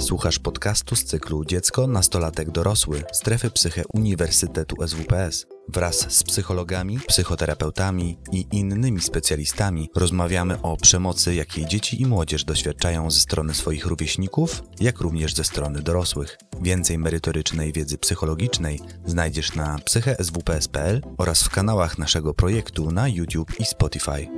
Słuchasz podcastu z cyklu Dziecko, nastolatek, dorosły Strefy Psyche Uniwersytetu SWPS. Wraz z psychologami, psychoterapeutami i innymi specjalistami rozmawiamy o przemocy, jakiej dzieci i młodzież doświadczają ze strony swoich rówieśników, jak również ze strony dorosłych. Więcej merytorycznej wiedzy psychologicznej znajdziesz na psycheswps.pl oraz w kanałach naszego projektu na YouTube i Spotify.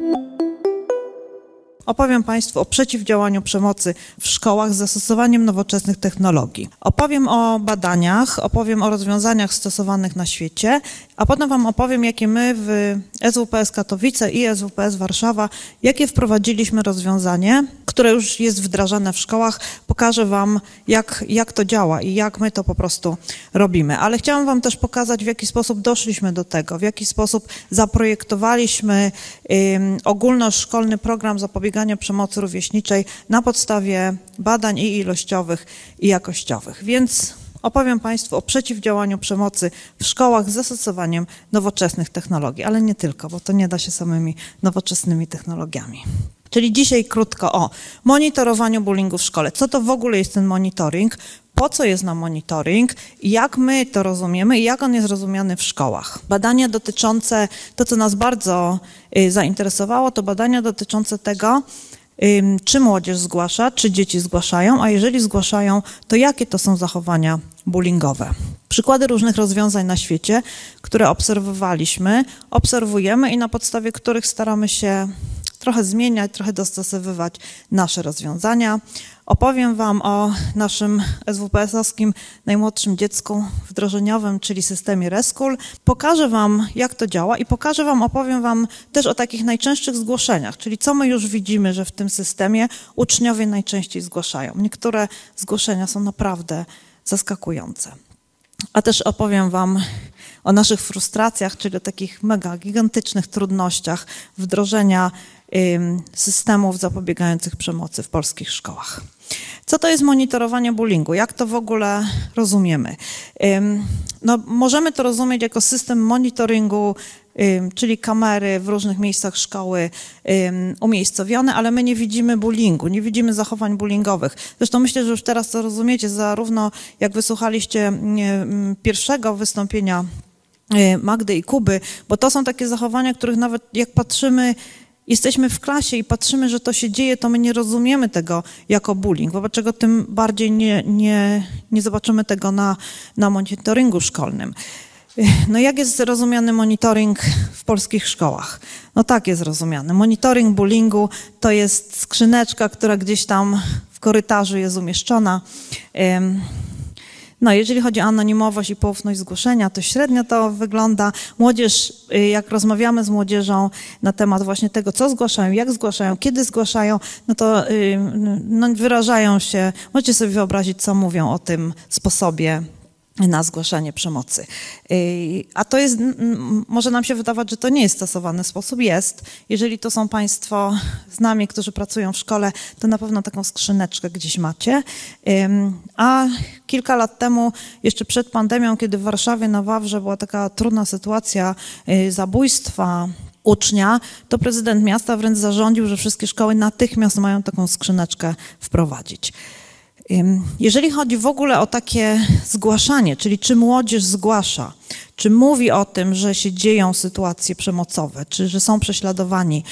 Opowiem Państwu o przeciwdziałaniu przemocy w szkołach z zastosowaniem nowoczesnych technologii. Opowiem o badaniach, opowiem o rozwiązaniach stosowanych na świecie, a potem Wam opowiem, jakie my w SWPS Katowice i SWPS Warszawa, jakie wprowadziliśmy rozwiązanie, które już jest wdrażane w szkołach. Pokażę Wam, jak, jak to działa i jak my to po prostu robimy. Ale chciałam Wam też pokazać, w jaki sposób doszliśmy do tego, w jaki sposób zaprojektowaliśmy um, ogólnoszkolny program zapobiegania przemocy rówieśniczej na podstawie badań i ilościowych, i jakościowych. Więc opowiem Państwu o przeciwdziałaniu przemocy w szkołach z zastosowaniem nowoczesnych technologii, ale nie tylko, bo to nie da się samymi nowoczesnymi technologiami. Czyli dzisiaj krótko o monitorowaniu bullyingu w szkole. Co to w ogóle jest ten monitoring? Po co jest nam monitoring? Jak my to rozumiemy i jak on jest rozumiany w szkołach? Badania dotyczące, to co nas bardzo y, zainteresowało, to badania dotyczące tego, czy młodzież zgłasza, czy dzieci zgłaszają, a jeżeli zgłaszają, to jakie to są zachowania bullyingowe. Przykłady różnych rozwiązań na świecie, które obserwowaliśmy, obserwujemy i na podstawie których staramy się trochę zmieniać, trochę dostosowywać nasze rozwiązania. Opowiem Wam o naszym SWPS-owskim najmłodszym dziecku wdrożeniowym, czyli systemie Reschool. Pokażę Wam, jak to działa i pokażę Wam, opowiem Wam też o takich najczęstszych zgłoszeniach, czyli co my już widzimy, że w tym systemie uczniowie najczęściej zgłaszają. Niektóre zgłoszenia są naprawdę zaskakujące. A też opowiem Wam o naszych frustracjach, czyli o takich mega gigantycznych trudnościach wdrożenia systemów zapobiegających przemocy w polskich szkołach. Co to jest monitorowanie bullyingu? Jak to w ogóle rozumiemy? No, możemy to rozumieć jako system monitoringu, czyli kamery w różnych miejscach szkoły umiejscowione, ale my nie widzimy bullyingu, nie widzimy zachowań bullyingowych. Zresztą myślę, że już teraz to rozumiecie, zarówno jak wysłuchaliście pierwszego wystąpienia y, Magdy i Kuby, bo to są takie zachowania, których nawet jak patrzymy jesteśmy w klasie i patrzymy, że to się dzieje, to my nie rozumiemy tego jako bullying, wobec czego tym bardziej nie, nie, nie zobaczymy tego na, na monitoringu szkolnym. No jak jest rozumiany monitoring w polskich szkołach? No tak jest rozumiany. Monitoring bullyingu to jest skrzyneczka, która gdzieś tam w korytarzu jest umieszczona. No, jeżeli chodzi o anonimowość i poufność zgłoszenia, to średnio to wygląda. Młodzież, y, jak rozmawiamy z młodzieżą na temat właśnie tego, co zgłaszają, jak zgłaszają, kiedy zgłaszają, no to y, no, wyrażają się, możecie sobie wyobrazić, co mówią o tym sposobie na zgłaszanie przemocy. Y, a to jest, może nam się wydawać, że to nie jest stosowany sposób. Jest. Jeżeli to są Państwo z nami, którzy pracują w szkole, to na pewno taką skrzyneczkę gdzieś macie. A kilka lat temu, jeszcze przed pandemią, kiedy w Warszawie na Wawrze była taka trudna sytuacja y, zabójstwa ucznia, to prezydent miasta wręcz zarządził, że wszystkie szkoły natychmiast mają taką skrzyneczkę wprowadzić. Jeżeli chodzi w ogóle o takie zgłaszanie, czyli czy młodzież zgłasza, czy mówi o tym, że się dzieją sytuacje przemocowe, czy że są prześladowani,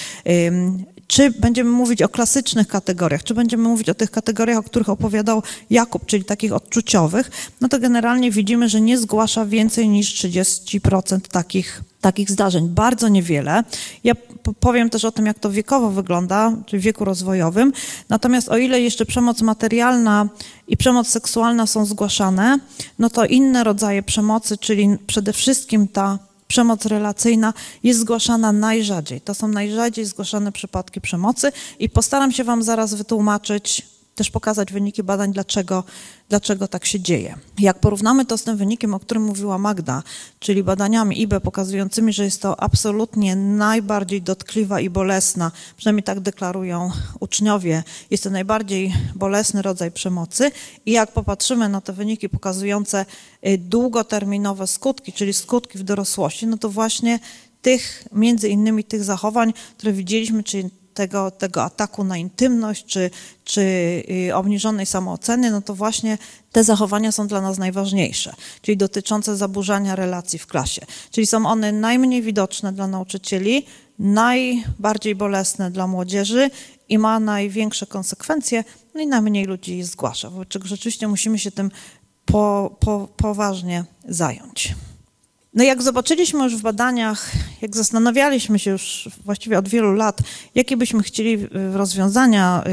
czy będziemy mówić o klasycznych kategoriach, czy będziemy mówić o tych kategoriach, o których opowiadał Jakub, czyli takich odczuciowych, no to generalnie widzimy, że nie zgłasza więcej niż 30% takich takich zdarzeń. Bardzo niewiele. Ja powiem też o tym, jak to wiekowo wygląda, czyli w wieku rozwojowym. Natomiast o ile jeszcze przemoc materialna i przemoc seksualna są zgłaszane, no to inne rodzaje przemocy, czyli przede wszystkim ta przemoc relacyjna jest zgłaszana najrzadziej. To są najrzadziej zgłaszane przypadki przemocy i postaram się Wam zaraz wytłumaczyć, też pokazać wyniki badań, dlaczego, dlaczego tak się dzieje. Jak porównamy to z tym wynikiem, o którym mówiła Magda, czyli badaniami IBE pokazującymi, że jest to absolutnie najbardziej dotkliwa i bolesna, przynajmniej tak deklarują uczniowie, jest to najbardziej bolesny rodzaj przemocy i jak popatrzymy na te wyniki pokazujące y, długoterminowe skutki, czyli skutki w dorosłości, no to właśnie tych, między innymi tych zachowań, które widzieliśmy, czyli tego, tego ataku na intymność czy, czy y, obniżonej samooceny, no to właśnie te zachowania są dla nas najważniejsze, czyli dotyczące zaburzania relacji w klasie. Czyli są one najmniej widoczne dla nauczycieli, najbardziej bolesne dla młodzieży i ma największe konsekwencje, no i najmniej ludzi zgłasza. Wobec czego rzeczywiście musimy się tym po, po, poważnie zająć. No jak zobaczyliśmy już w badaniach, jak zastanawialiśmy się już właściwie od wielu lat, jakie byśmy chcieli rozwiązania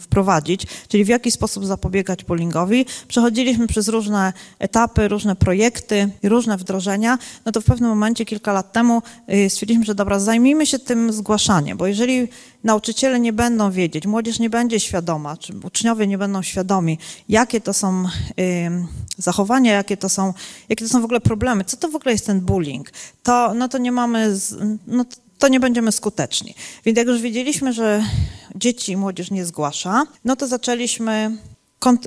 wprowadzić, czyli w jaki sposób zapobiegać bullyingowi, przechodziliśmy przez różne etapy, różne projekty, różne wdrożenia, no to w pewnym momencie kilka lat temu y, stwierdziliśmy, że dobra, zajmijmy się tym zgłaszaniem, bo jeżeli nauczyciele nie będą wiedzieć, młodzież nie będzie świadoma, czy uczniowie nie będą świadomi, jakie to są zachowania, jakie to są, jakie to są w ogóle problemy, co to w ogóle jest ten bullying, to, no to nie mamy, no to nie będziemy skuteczni. Więc jak już wiedzieliśmy, że dzieci i młodzież nie zgłasza, no to zaczęliśmy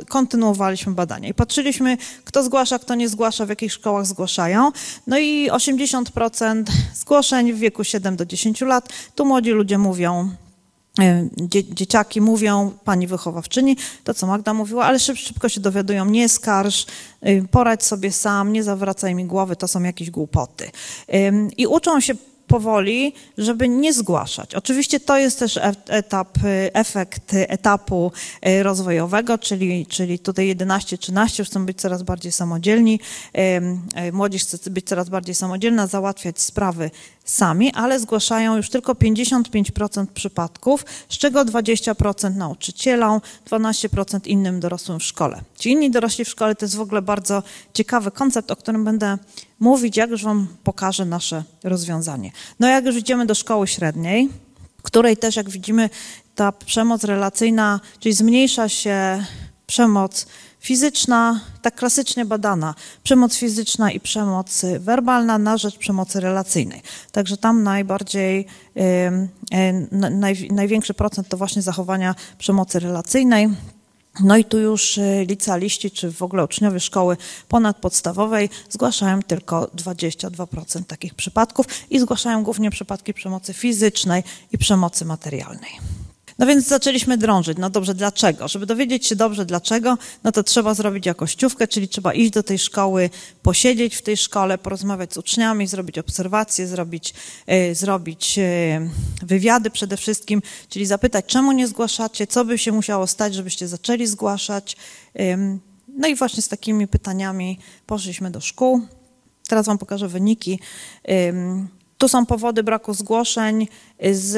kontynuowaliśmy badania i patrzyliśmy, kto zgłasza, kto nie zgłasza, w jakich szkołach zgłaszają. No i 80% zgłoszeń w wieku 7 do 10 lat, tu młodzi ludzie mówią, dzieciaki mówią, pani wychowawczyni, to co Magda mówiła, ale szyb, szybko się dowiadują, nie skarż, e, poradź sobie sam, nie zawracaj mi głowy, to są jakieś głupoty. I uczą się powoli, żeby nie zgłaszać. Oczywiście to jest też e, etap, efekt etapu rozwojowego, czyli, czyli tutaj 11-13 chcą być coraz bardziej samodzielni, młodzież chce być coraz bardziej samodzielna, załatwiać sprawy sami, ale zgłaszają już tylko 55% przypadków, z czego 20% nauczycielom, 12% innym dorosłym w szkole. Ci inni dorośli w szkole to jest w ogóle bardzo ciekawy koncept, o którym będę mówić, jak już Wam pokażę nasze rozwiązanie. No jak już idziemy do szkoły średniej, której też, jak widzimy, ta przemoc relacyjna, czyli zmniejsza się przemoc fizyczna, tak klasycznie badana, przemoc fizyczna i przemoc werbalna na rzecz przemocy relacyjnej. Także tam najbardziej, naj, największy procent to właśnie zachowania przemocy relacyjnej. No i tu już y, licealiści, czy w ogóle uczniowie szkoły ponadpodstawowej zgłaszają tylko 22% takich przypadków i zgłaszają głównie przypadki przemocy fizycznej i przemocy materialnej. No więc zaczęliśmy drążyć. No dobrze, dlaczego? Żeby dowiedzieć się dobrze dlaczego, no to trzeba zrobić jakościówkę, czyli trzeba iść do tej szkoły, posiedzieć w tej szkole, porozmawiać z uczniami, zrobić obserwacje, zrobić, yy, zrobić yy, wywiady przede wszystkim, czyli zapytać, czemu nie zgłaszacie, co by się musiało stać, żebyście zaczęli zgłaszać. Yy, no i właśnie z takimi pytaniami poszliśmy do szkół. Teraz Wam pokażę wyniki. Tu są powody braku zgłoszeń z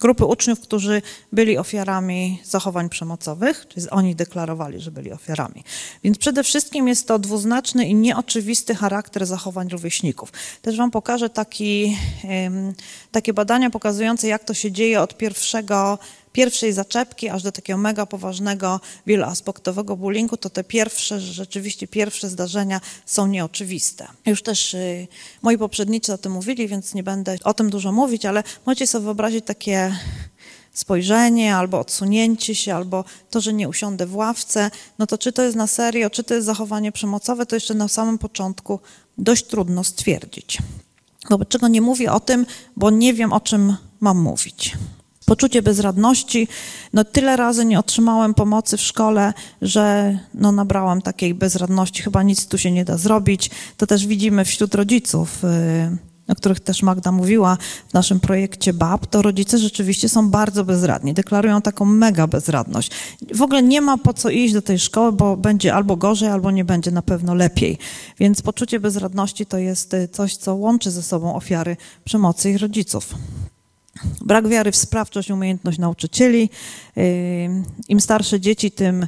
grupy uczniów, którzy byli ofiarami zachowań przemocowych, czyli oni deklarowali, że byli ofiarami. Więc przede wszystkim jest to dwuznaczny i nieoczywisty charakter zachowań rówieśników. Też Wam pokażę taki, takie badania pokazujące, jak to się dzieje od pierwszego pierwszej zaczepki aż do takiego mega poważnego, wieloaspektowego bullyingu, to te pierwsze, rzeczywiście pierwsze zdarzenia są nieoczywiste. Już też y, moi poprzednicy o tym mówili, więc nie będę o tym dużo mówić, ale możecie sobie wyobrazić takie spojrzenie, albo odsunięcie się, albo to, że nie usiądę w ławce, no to czy to jest na serio, czy to jest zachowanie przemocowe, to jeszcze na samym początku dość trudno stwierdzić. Wobec czego nie mówię o tym, bo nie wiem, o czym mam mówić. Poczucie bezradności. No tyle razy nie otrzymałem pomocy w szkole, że no nabrałam takiej bezradności. Chyba nic tu się nie da zrobić. To też widzimy wśród rodziców, y, o których też Magda mówiła w naszym projekcie BAB, to rodzice rzeczywiście są bardzo bezradni, deklarują taką mega bezradność. W ogóle nie ma po co iść do tej szkoły, bo będzie albo gorzej, albo nie będzie na pewno lepiej. Więc poczucie bezradności to jest y, coś, co łączy ze sobą ofiary przemocy ich rodziców. Brak wiary w sprawczość, umiejętność nauczycieli. Im starsze dzieci, tym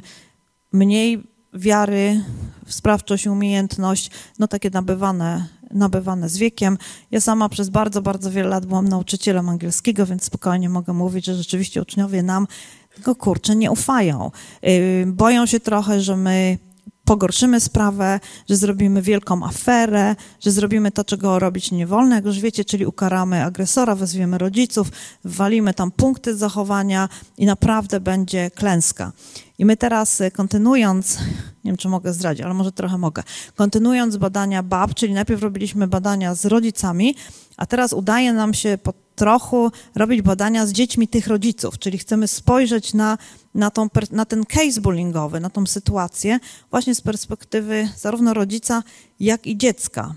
mniej wiary w sprawczość umiejętność, no takie nabywane, nabywane z wiekiem. Ja sama przez bardzo, bardzo wiele lat byłam nauczycielem angielskiego, więc spokojnie mogę mówić, że rzeczywiście uczniowie nam tylko kurczę nie ufają. Boją się trochę, że my pogorszymy sprawę, że zrobimy wielką aferę, że zrobimy to, czego robić nie wolno, jak już wiecie, czyli ukaramy agresora, wezwiemy rodziców, walimy tam punkty zachowania i naprawdę będzie klęska. I my teraz y, kontynuując, nie wiem czy mogę zdradzić, ale może trochę mogę, kontynuując badania BAB, czyli najpierw robiliśmy badania z rodzicami, a teraz udaje nam się po trochu robić badania z dziećmi tych rodziców, czyli chcemy spojrzeć na, na, tą, na ten case bullyingowy, na tą sytuację właśnie z perspektywy zarówno rodzica, jak i dziecka.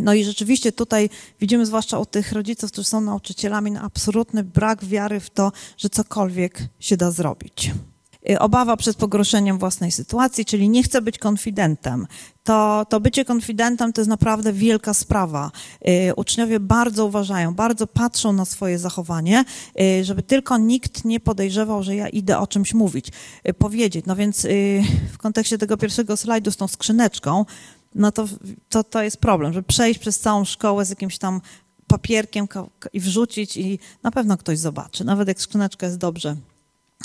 No i rzeczywiście tutaj widzimy, zwłaszcza u tych rodziców, którzy są nauczycielami, na absolutny brak wiary w to, że cokolwiek się da zrobić. Y, obawa przed pogorszeniem własnej sytuacji, czyli nie chcę być konfidentem. To, to bycie konfidentem to jest naprawdę wielka sprawa. Y, uczniowie bardzo uważają, bardzo patrzą na swoje zachowanie, y, żeby tylko nikt nie podejrzewał, że ja idę o czymś mówić, powiedzieć. No więc w kontekście tego pierwszego slajdu z tą skrzyneczką, no to, to, to jest problem, żeby przejść przez całą szkołę z jakimś tam papierkiem i wrzucić i na pewno ktoś zobaczy, nawet jak skrzyneczka jest dobrze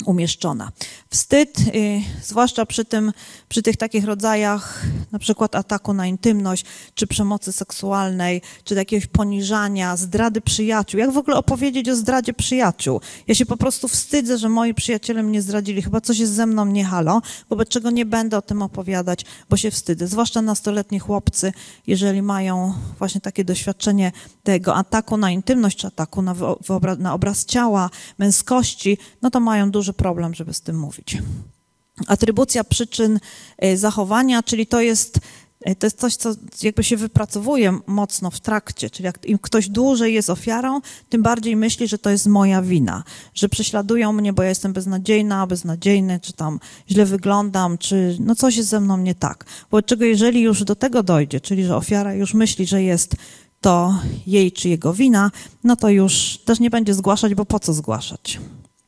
umieszczona. Wstyd, y, zwłaszcza przy, tym, przy tych takich rodzajach, na przykład ataku na intymność, czy przemocy seksualnej, czy jakiegoś poniżania, zdrady przyjaciół. Jak w ogóle opowiedzieć o zdradzie przyjaciół? Ja się po prostu wstydzę, że moi przyjaciele mnie zdradzili. Chyba coś jest ze mną nie halo, wobec czego nie będę o tym opowiadać, bo się wstydzę. Zwłaszcza nastoletni chłopcy, jeżeli mają właśnie takie doświadczenie tego ataku na intymność, czy ataku na, na obraz ciała, męskości, no to mają dużo duży problem, żeby z tym mówić. Atrybucja przyczyn e, zachowania, czyli to jest, e, to jest coś, co jakby się wypracowuje mocno w trakcie, czyli jak im ktoś dłużej jest ofiarą, tym bardziej myśli, że to jest moja wina, że prześladują mnie, bo ja jestem beznadziejna, beznadziejny, czy tam źle wyglądam, czy no coś jest ze mną nie tak. Wobec czego jeżeli już do tego dojdzie, czyli że ofiara już myśli, że jest to jej czy jego wina, no to już też nie będzie zgłaszać, bo po co zgłaszać?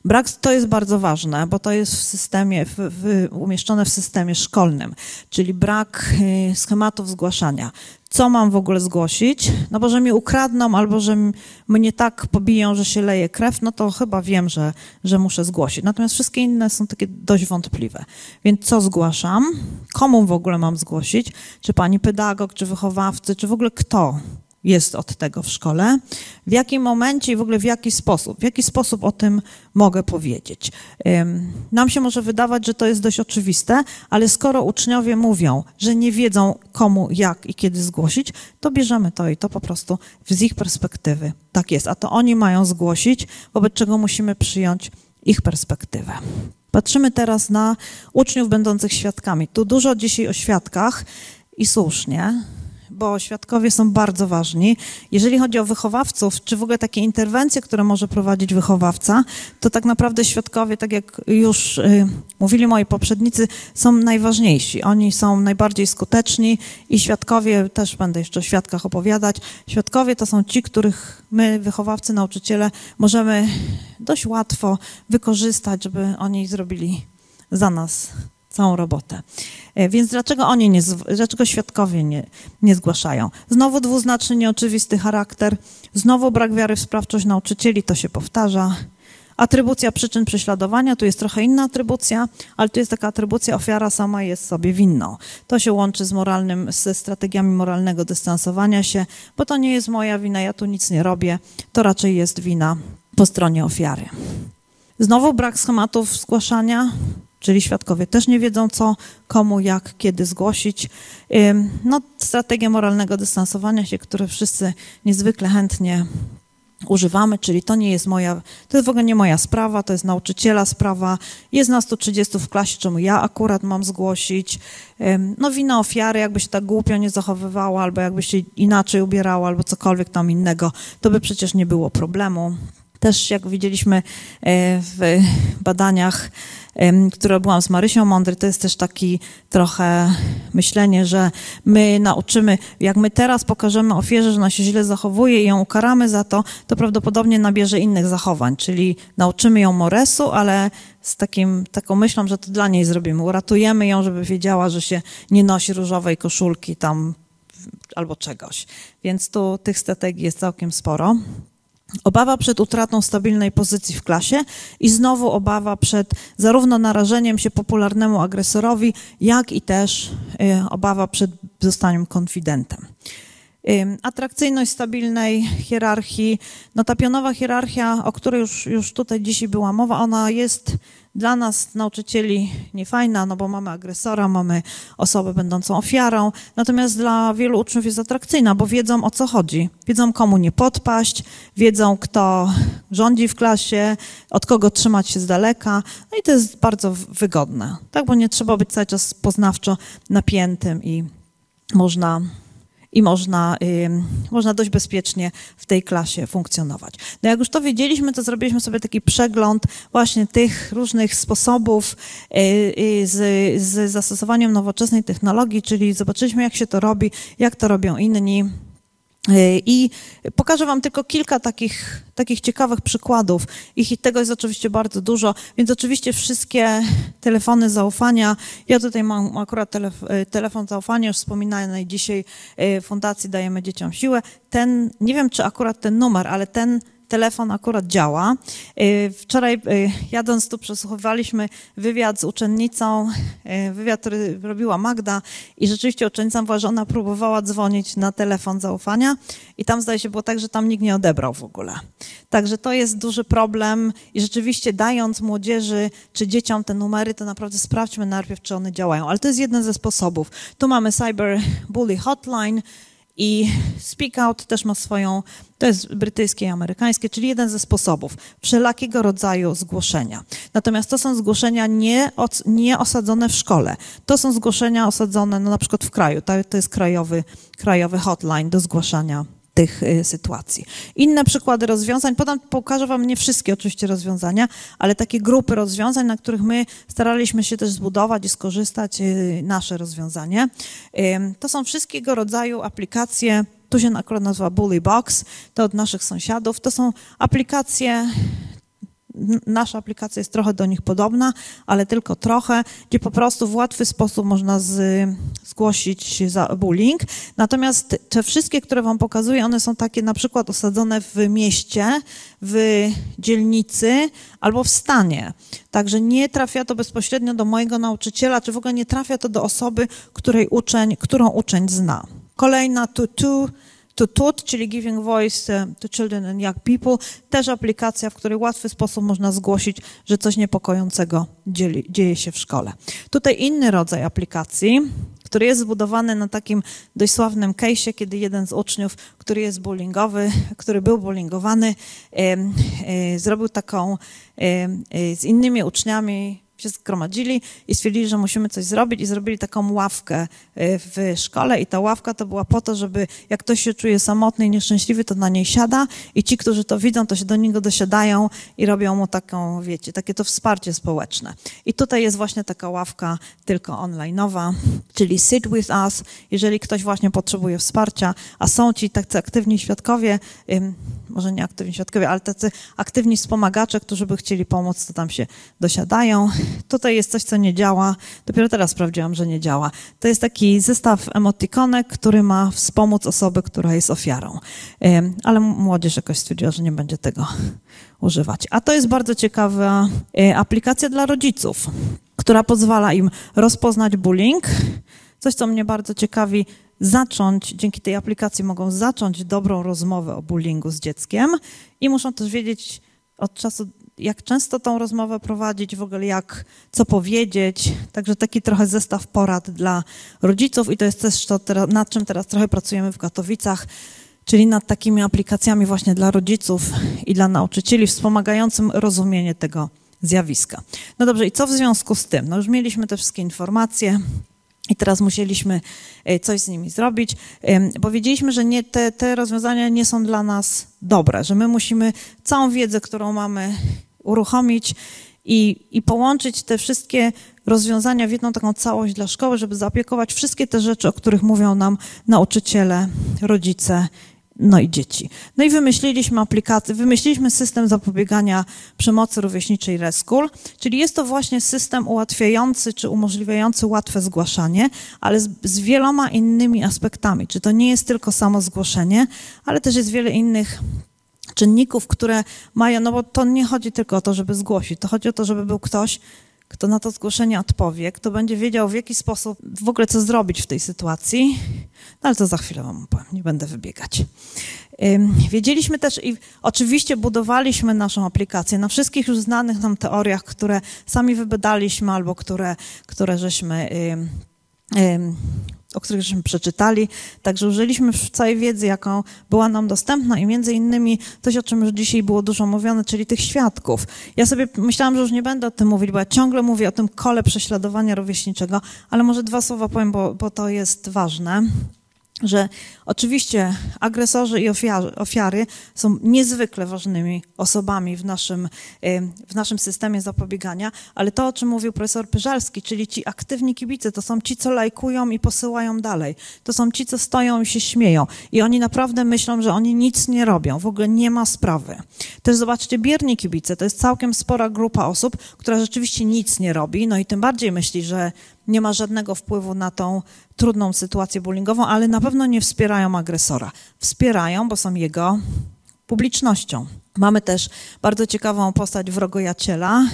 Brak to jest bardzo ważne, bo to jest w systemie, w, w, umieszczone w systemie szkolnym, czyli brak y, schematów zgłaszania. Co mam w ogóle zgłosić? No bo że mi ukradną albo że mnie tak pobiją, że się leje krew, no to chyba wiem, że, że muszę zgłosić. Natomiast wszystkie inne są takie dość wątpliwe. Więc co zgłaszam? Komu w ogóle mam zgłosić? Czy pani pedagog, czy wychowawcy, czy w ogóle kto? Jest od tego w szkole, w jakim momencie i w ogóle w jaki sposób, w jaki sposób o tym mogę powiedzieć. Nam się może wydawać, że to jest dość oczywiste, ale skoro uczniowie mówią, że nie wiedzą komu, jak i kiedy zgłosić, to bierzemy to i to po prostu z ich perspektywy tak jest. A to oni mają zgłosić, wobec czego musimy przyjąć ich perspektywę. Patrzymy teraz na uczniów będących świadkami. Tu dużo dzisiaj o świadkach i słusznie, bo świadkowie są bardzo ważni. Jeżeli chodzi o wychowawców, czy w ogóle takie interwencje, które może prowadzić wychowawca, to tak naprawdę świadkowie, tak jak już y, mówili moi poprzednicy, są najważniejsi. Oni są najbardziej skuteczni i świadkowie, też będę jeszcze o świadkach opowiadać, świadkowie to są ci, których my, wychowawcy, nauczyciele, możemy dość łatwo wykorzystać, żeby oni zrobili za nas całą robotę. E, więc dlaczego oni nie, dlaczego świadkowie nie, nie zgłaszają? Znowu dwuznaczny, nieoczywisty charakter, znowu brak wiary w sprawczość nauczycieli, to się powtarza. Atrybucja przyczyn prześladowania, tu jest trochę inna atrybucja, ale tu jest taka atrybucja, ofiara sama jest sobie winną. To się łączy z moralnym, ze strategiami moralnego dystansowania się, bo to nie jest moja wina, ja tu nic nie robię, to raczej jest wina po stronie ofiary. Znowu brak schematów zgłaszania, czyli świadkowie też nie wiedzą, co, komu, jak, kiedy zgłosić. No, strategia moralnego dystansowania się, które wszyscy niezwykle chętnie używamy, czyli to nie jest moja, to jest w ogóle nie moja sprawa, to jest nauczyciela sprawa, jest nas tu 30 w klasie, czemu ja akurat mam zgłosić. No wina ofiary, jakby się tak głupio nie zachowywała, albo jakby się inaczej ubierała, albo cokolwiek tam innego, to by przecież nie było problemu. Też jak widzieliśmy e, w badaniach, które byłam z Marysią Mądry, to jest też taki trochę myślenie, że my nauczymy, jak my teraz pokażemy ofierze, że ona się źle zachowuje i ją ukaramy za to, to prawdopodobnie nabierze innych zachowań, czyli nauczymy ją moresu, ale z takim, taką myślą, że to dla niej zrobimy. Uratujemy ją, żeby wiedziała, że się nie nosi różowej koszulki tam albo czegoś. Więc tu tych strategii jest całkiem sporo. Obawa przed utratą stabilnej pozycji w klasie i znowu obawa przed zarówno narażeniem się popularnemu agresorowi, jak i też y, obawa przed zostaniem konfidentem. Y, atrakcyjność stabilnej hierarchii, no ta pionowa hierarchia, o której już, już tutaj dzisiaj była mowa, ona jest dla nas, nauczycieli, niefajna, no bo mamy agresora, mamy osobę będącą ofiarą, natomiast dla wielu uczniów jest atrakcyjna, bo wiedzą o co chodzi. Wiedzą, komu nie podpaść, wiedzą, kto rządzi w klasie, od kogo trzymać się z daleka, no i to jest bardzo wygodne, tak, bo nie trzeba być cały czas poznawczo napiętym i można i można, można dość bezpiecznie w tej klasie funkcjonować. No jak już to wiedzieliśmy, to zrobiliśmy sobie taki przegląd właśnie tych różnych sposobów y, y, z, z zastosowaniem nowoczesnej technologii, czyli zobaczyliśmy, jak się to robi, jak to robią inni. I pokażę Wam tylko kilka takich, takich ciekawych przykładów. Ich tego jest oczywiście bardzo dużo, więc oczywiście wszystkie telefony zaufania. Ja tutaj mam akurat telef telefon zaufania, już wspominanej dzisiaj Fundacji Dajemy Dzieciom Siłę. Ten, nie wiem czy akurat ten numer, ale ten telefon akurat działa. Y, wczoraj y, jadąc tu przesłuchywaliśmy wywiad z uczennicą, y, wywiad, który robiła Magda i rzeczywiście uczennica była, że ona próbowała dzwonić na telefon zaufania i tam zdaje się było tak, że tam nikt nie odebrał w ogóle. Także to jest duży problem i rzeczywiście dając młodzieży czy dzieciom te numery, to naprawdę sprawdźmy najpierw, czy one działają. Ale to jest jeden ze sposobów. Tu mamy Cyber Bully Hotline, i Speak Out też ma swoją, to jest brytyjskie i amerykańskie, czyli jeden ze sposobów wszelakiego rodzaju zgłoszenia. Natomiast to są zgłoszenia nie, nie osadzone w szkole. To są zgłoszenia osadzone no, na przykład w kraju. To, to jest krajowy, krajowy hotline do zgłaszania tych y, sytuacji. Inne przykłady rozwiązań, podam, pokażę Wam nie wszystkie oczywiście rozwiązania, ale takie grupy rozwiązań, na których my staraliśmy się też zbudować i skorzystać y, nasze rozwiązanie. To są wszystkiego rodzaju aplikacje, tu się akurat nazywa Bully Box, to od naszych sąsiadów. To są aplikacje nasza aplikacja jest trochę do nich podobna, ale tylko trochę, gdzie po prostu w łatwy sposób można z, zgłosić za bullying. Natomiast te wszystkie, które Wam pokazuję, one są takie na przykład osadzone w mieście, w dzielnicy albo w stanie. Także nie trafia to bezpośrednio do mojego nauczyciela, czy w ogóle nie trafia to do osoby, której uczeń, którą uczeń zna. Kolejna tutu to TUT, czyli Giving Voice e, to Children and Young People, też aplikacja, w której łatwy sposób można zgłosić, że coś niepokojącego dzieje się w szkole. Tutaj inny rodzaj aplikacji, który jest zbudowany na takim dość sławnym case'ie, kiedy jeden z uczniów, który jest bullyingowy, który był bullyingowany, e, e, zrobił taką z innymi uczniami się zgromadzili i stwierdzili, że musimy coś zrobić i zrobili taką ławkę y, w szkole. I ta ławka to była po to, żeby jak ktoś się czuje samotny i nieszczęśliwy, to na niej siada i ci, którzy to widzą, to się do niego dosiadają i robią mu taką, wiecie, takie to wsparcie społeczne. I tutaj jest właśnie taka ławka tylko online'owa, czyli sit with us, jeżeli ktoś właśnie potrzebuje wsparcia, a są ci tacy aktywni świadkowie, może nie aktywni świadkowie, ale tacy aktywni wspomagacze, którzy by chcieli pomóc, to tam się dosiadają tutaj jest coś, co nie działa. Dopiero teraz sprawdziłam, że nie działa. To jest taki zestaw emotikonek, który ma wspomóc osobę, która jest ofiarą. Ale młodzież jakoś stwierdziła, że nie będzie tego używać. A to jest bardzo ciekawa e, aplikacja dla rodziców, która pozwala im rozpoznać bullying. Coś, co mnie bardzo ciekawi, zacząć, dzięki tej aplikacji mogą zacząć dobrą rozmowę o bullyingu z dzieckiem i muszą też wiedzieć od czasu jak często tą rozmowę prowadzić, w ogóle jak, co powiedzieć. Także taki trochę zestaw porad dla rodziców i to jest też to, nad czym teraz trochę pracujemy w Katowicach, czyli nad takimi aplikacjami właśnie dla rodziców i dla nauczycieli, wspomagającym rozumienie tego zjawiska. No dobrze, i co w związku z tym? No już mieliśmy te wszystkie informacje. I teraz musieliśmy e, coś z nimi zrobić. Powiedzieliśmy, że nie, te, te rozwiązania nie są dla nas dobre, że my musimy całą wiedzę, którą mamy, uruchomić i, i połączyć te wszystkie rozwiązania w jedną taką całość dla szkoły, żeby zaopiekować wszystkie te rzeczy, o których mówią nam nauczyciele, rodzice no i dzieci. No i wymyśliliśmy aplikację, wymyśliliśmy system zapobiegania przemocy rówieśniczej Reschool, czyli jest to właśnie system ułatwiający czy umożliwiający łatwe zgłaszanie, ale z, z, wieloma innymi aspektami. Czy to nie jest tylko samo zgłoszenie, ale też jest wiele innych czynników, które mają, no bo to nie chodzi tylko o to, żeby zgłosić, to chodzi o to, żeby był ktoś, kto na to zgłoszenie odpowie, kto będzie wiedział w jaki sposób, w ogóle co zrobić w tej sytuacji, no ale to za chwilę wam powiem, nie będę wybiegać. Wiedzieliśmy też i oczywiście budowaliśmy naszą aplikację. Na wszystkich już znanych nam teoriach, które sami wybadaliśmy albo które, które żeśmy o których żeśmy przeczytali. Także użyliśmy całej wiedzy, jaką była nam dostępna i między innymi coś, o czym już dzisiaj było dużo mówione, czyli tych świadków. Ja sobie myślałam, że już nie będę o tym mówić, bo ja ciągle mówię o tym kole prześladowania rówieśniczego, ale może dwa słowa powiem, bo, bo to jest ważne że oczywiście agresorzy i ofiary, są niezwykle ważnymi osobami w naszym, w naszym systemie zapobiegania, ale to, o czym mówił profesor Pyżalski, czyli ci aktywni kibice, to są ci, co lajkują i posyłają dalej. To są ci, co stoją i się śmieją. I oni naprawdę myślą, że oni nic nie robią. W ogóle nie ma sprawy. Też zobaczcie, bierni kibice, to jest całkiem spora grupa osób, która rzeczywiście nic nie robi, no i tym bardziej myśli, że nie ma żadnego wpływu na tą trudną sytuację bullyingową, ale na pewno nie wspierają agresora. Wspierają, bo są jego publicznością. Mamy też bardzo ciekawą postać wrogojaciela,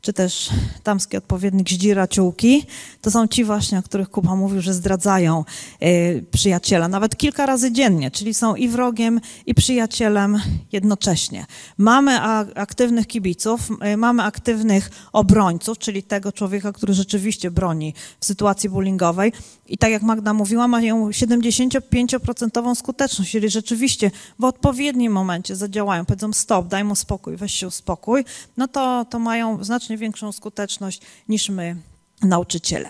czy też tamski odpowiednik Zdziraciółki, to są ci właśnie, o których Kuba mówił, że zdradzają y, przyjaciela, nawet kilka razy dziennie, czyli są i wrogiem, i przyjacielem jednocześnie. Mamy aktywnych kibiców, y, mamy aktywnych obrońców, czyli tego człowieka, który rzeczywiście broni w sytuacji bullyingowej i tak jak Magda mówiła, mają 75% skuteczność, czyli rzeczywiście w odpowiednim momencie zadziałają, powiedzą stop, daj mu spokój, weź się uspokój, no to, to mają znacznie znacznie większą skuteczność niż my, nauczyciele.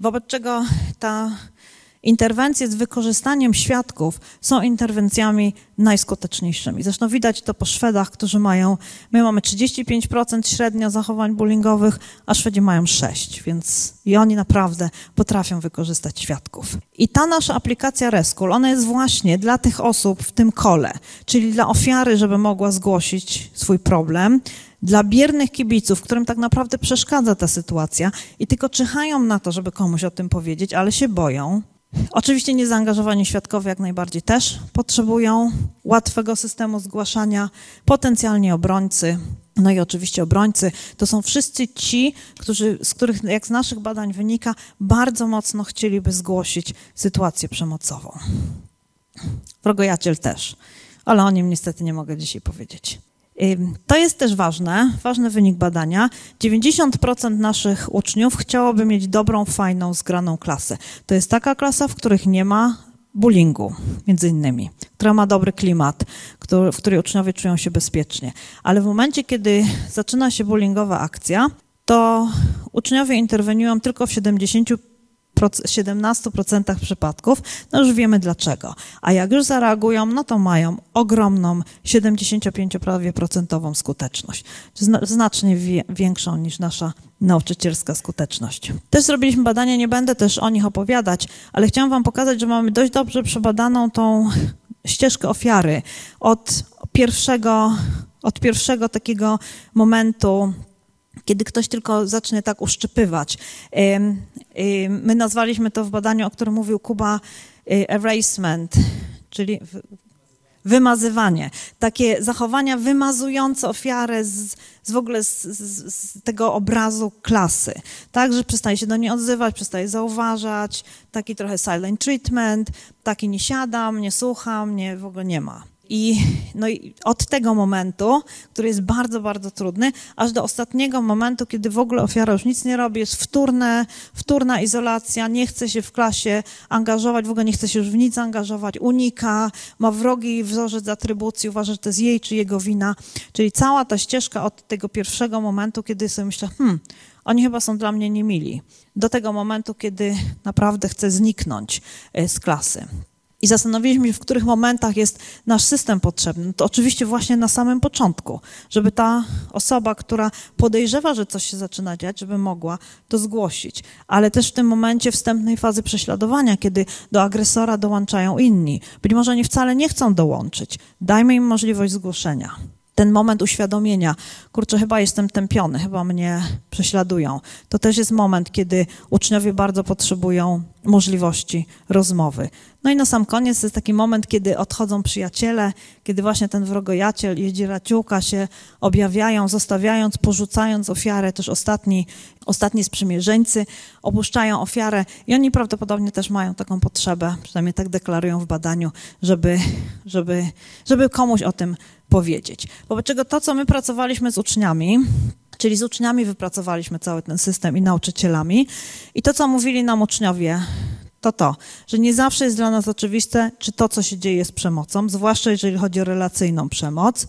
Wobec czego ta interwencje z wykorzystaniem świadków są interwencjami najskuteczniejszymi. Zresztą widać to po Szwedach, którzy mają, my mamy 35% średnio zachowań bullyingowych, a Szwedzi mają 6%, więc i oni naprawdę potrafią wykorzystać świadków. I ta nasza aplikacja Rescue, ona jest właśnie dla tych osób w tym kole, czyli dla ofiary, żeby mogła zgłosić swój problem, dla biernych kibiców, którym tak naprawdę przeszkadza ta sytuacja i tylko czyhają na to, żeby komuś o tym powiedzieć, ale się boją. Oczywiście niezaangażowani świadkowie jak najbardziej też potrzebują łatwego systemu zgłaszania, potencjalnie obrońcy. No i oczywiście obrońcy to są wszyscy ci, którzy, z których, jak z naszych badań wynika, bardzo mocno chcieliby zgłosić sytuację przemocową. Wrogojaciel też, ale o nim niestety nie mogę dzisiaj powiedzieć. To jest też ważne, ważny wynik badania. 90% naszych uczniów chciałoby mieć dobrą, fajną, zgraną klasę. To jest taka klasa, w których nie ma bullyingu, między innymi, która ma dobry klimat, w której uczniowie czują się bezpiecznie. Ale w momencie, kiedy zaczyna się bullyingowa akcja, to uczniowie interweniują tylko w 70 17% przypadków, no już wiemy dlaczego. A jak już zareagują, no to mają ogromną 75% skuteczność. Znacznie większą niż nasza nauczycielska skuteczność. Też zrobiliśmy badania, nie będę też o nich opowiadać, ale chciałam wam pokazać, że mamy dość dobrze przebadaną tą ścieżkę ofiary od pierwszego, od pierwszego takiego momentu kiedy ktoś tylko zacznie tak uszczypywać. My nazwaliśmy to w badaniu, o którym mówił Kuba, y, erasement, czyli wymazywanie. Takie zachowania wymazujące ofiarę z, z w ogóle z, z, z, tego obrazu klasy. Tak, że przestaje się do niej odzywać, przestaje zauważać, taki trochę silent treatment, taki nie siadam, nie słucham, nie, w ogóle nie ma. I, no i od tego momentu, który jest bardzo, bardzo trudny, aż do ostatniego momentu, kiedy w ogóle ofiara już nic nie robi, jest wtórne, wtórna izolacja, nie chce się w klasie angażować, w ogóle nie chce się już w nic angażować, unika, ma wrogi wzorzec atrybucji, uważa, że to jest jej czy jego wina. Czyli cała ta ścieżka od tego pierwszego momentu, kiedy sobie myślę, hmm, oni chyba są dla mnie niemili, do tego momentu, kiedy naprawdę chcę zniknąć e, z klasy i zastanowiliśmy się, w których momentach jest nasz system potrzebny. To oczywiście właśnie na samym początku, żeby ta osoba, która podejrzewa, że coś się zaczyna dziać, żeby mogła to zgłosić. Ale też w tym momencie wstępnej fazy prześladowania, kiedy do agresora dołączają inni. Być może oni wcale nie chcą dołączyć. Dajmy im możliwość zgłoszenia. Ten moment uświadomienia, kurczę, chyba jestem tępiony, chyba mnie prześladują. To też jest moment, kiedy uczniowie bardzo potrzebują możliwości rozmowy. No i na sam koniec jest taki moment, kiedy odchodzą przyjaciele, kiedy właśnie ten wrogojaciel i raciułka się objawiają, zostawiając, porzucając ofiarę, też ostatni, ostatni sprzymierzeńcy opuszczają ofiarę i oni prawdopodobnie też mają taką potrzebę, przynajmniej tak deklarują w badaniu, żeby, żeby, żeby komuś o tym powiedzieć. Wobec czego to, co my pracowaliśmy z uczniami, Czyli z uczniami wypracowaliśmy cały ten system i nauczycielami. I to, co mówili nam uczniowie, to to, że nie zawsze jest dla nas oczywiste, czy to, co się dzieje, jest przemocą, zwłaszcza jeżeli chodzi o relacyjną przemoc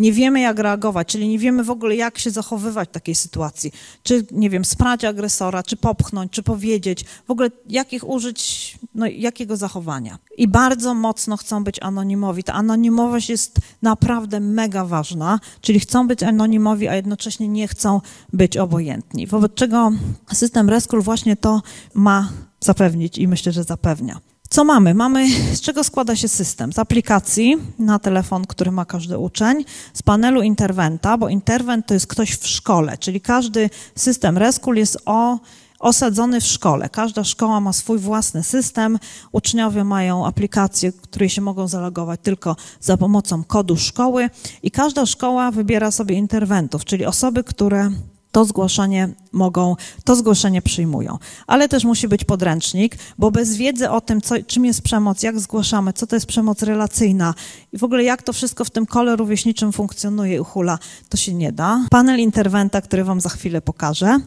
nie wiemy, jak reagować, czyli nie wiemy w ogóle, jak się zachowywać w takiej sytuacji. Czy, nie wiem, sprać agresora, czy popchnąć, czy powiedzieć, w ogóle jakich użyć, no, jakiego zachowania. I bardzo mocno chcą być anonimowi. Ta anonimowość jest naprawdę mega ważna, czyli chcą być anonimowi, a jednocześnie nie chcą być obojętni. Wobec czego system Rescue właśnie to ma zapewnić i myślę, że zapewnia. Co mamy? Mamy, z czego składa się system? Z aplikacji na telefon, który ma każdy uczeń, z panelu interwenta, bo interwent to jest ktoś w szkole, czyli każdy system Rescue jest o, osadzony w szkole. Każda szkoła ma swój własny system. Uczniowie mają aplikacje, które się mogą zalogować tylko za pomocą kodu szkoły i każda szkoła wybiera sobie interwentów, czyli osoby, które to zgłoszenie mogą, to zgłoszenie przyjmują. Ale też musi być podręcznik, bo bez wiedzy o tym, co, czym jest przemoc, jak zgłaszamy, co to jest przemoc relacyjna i w ogóle jak to wszystko w tym kole rówieśniczym funkcjonuje i uchula, to się nie da. Panel interwenta, który wam za chwilę pokażę.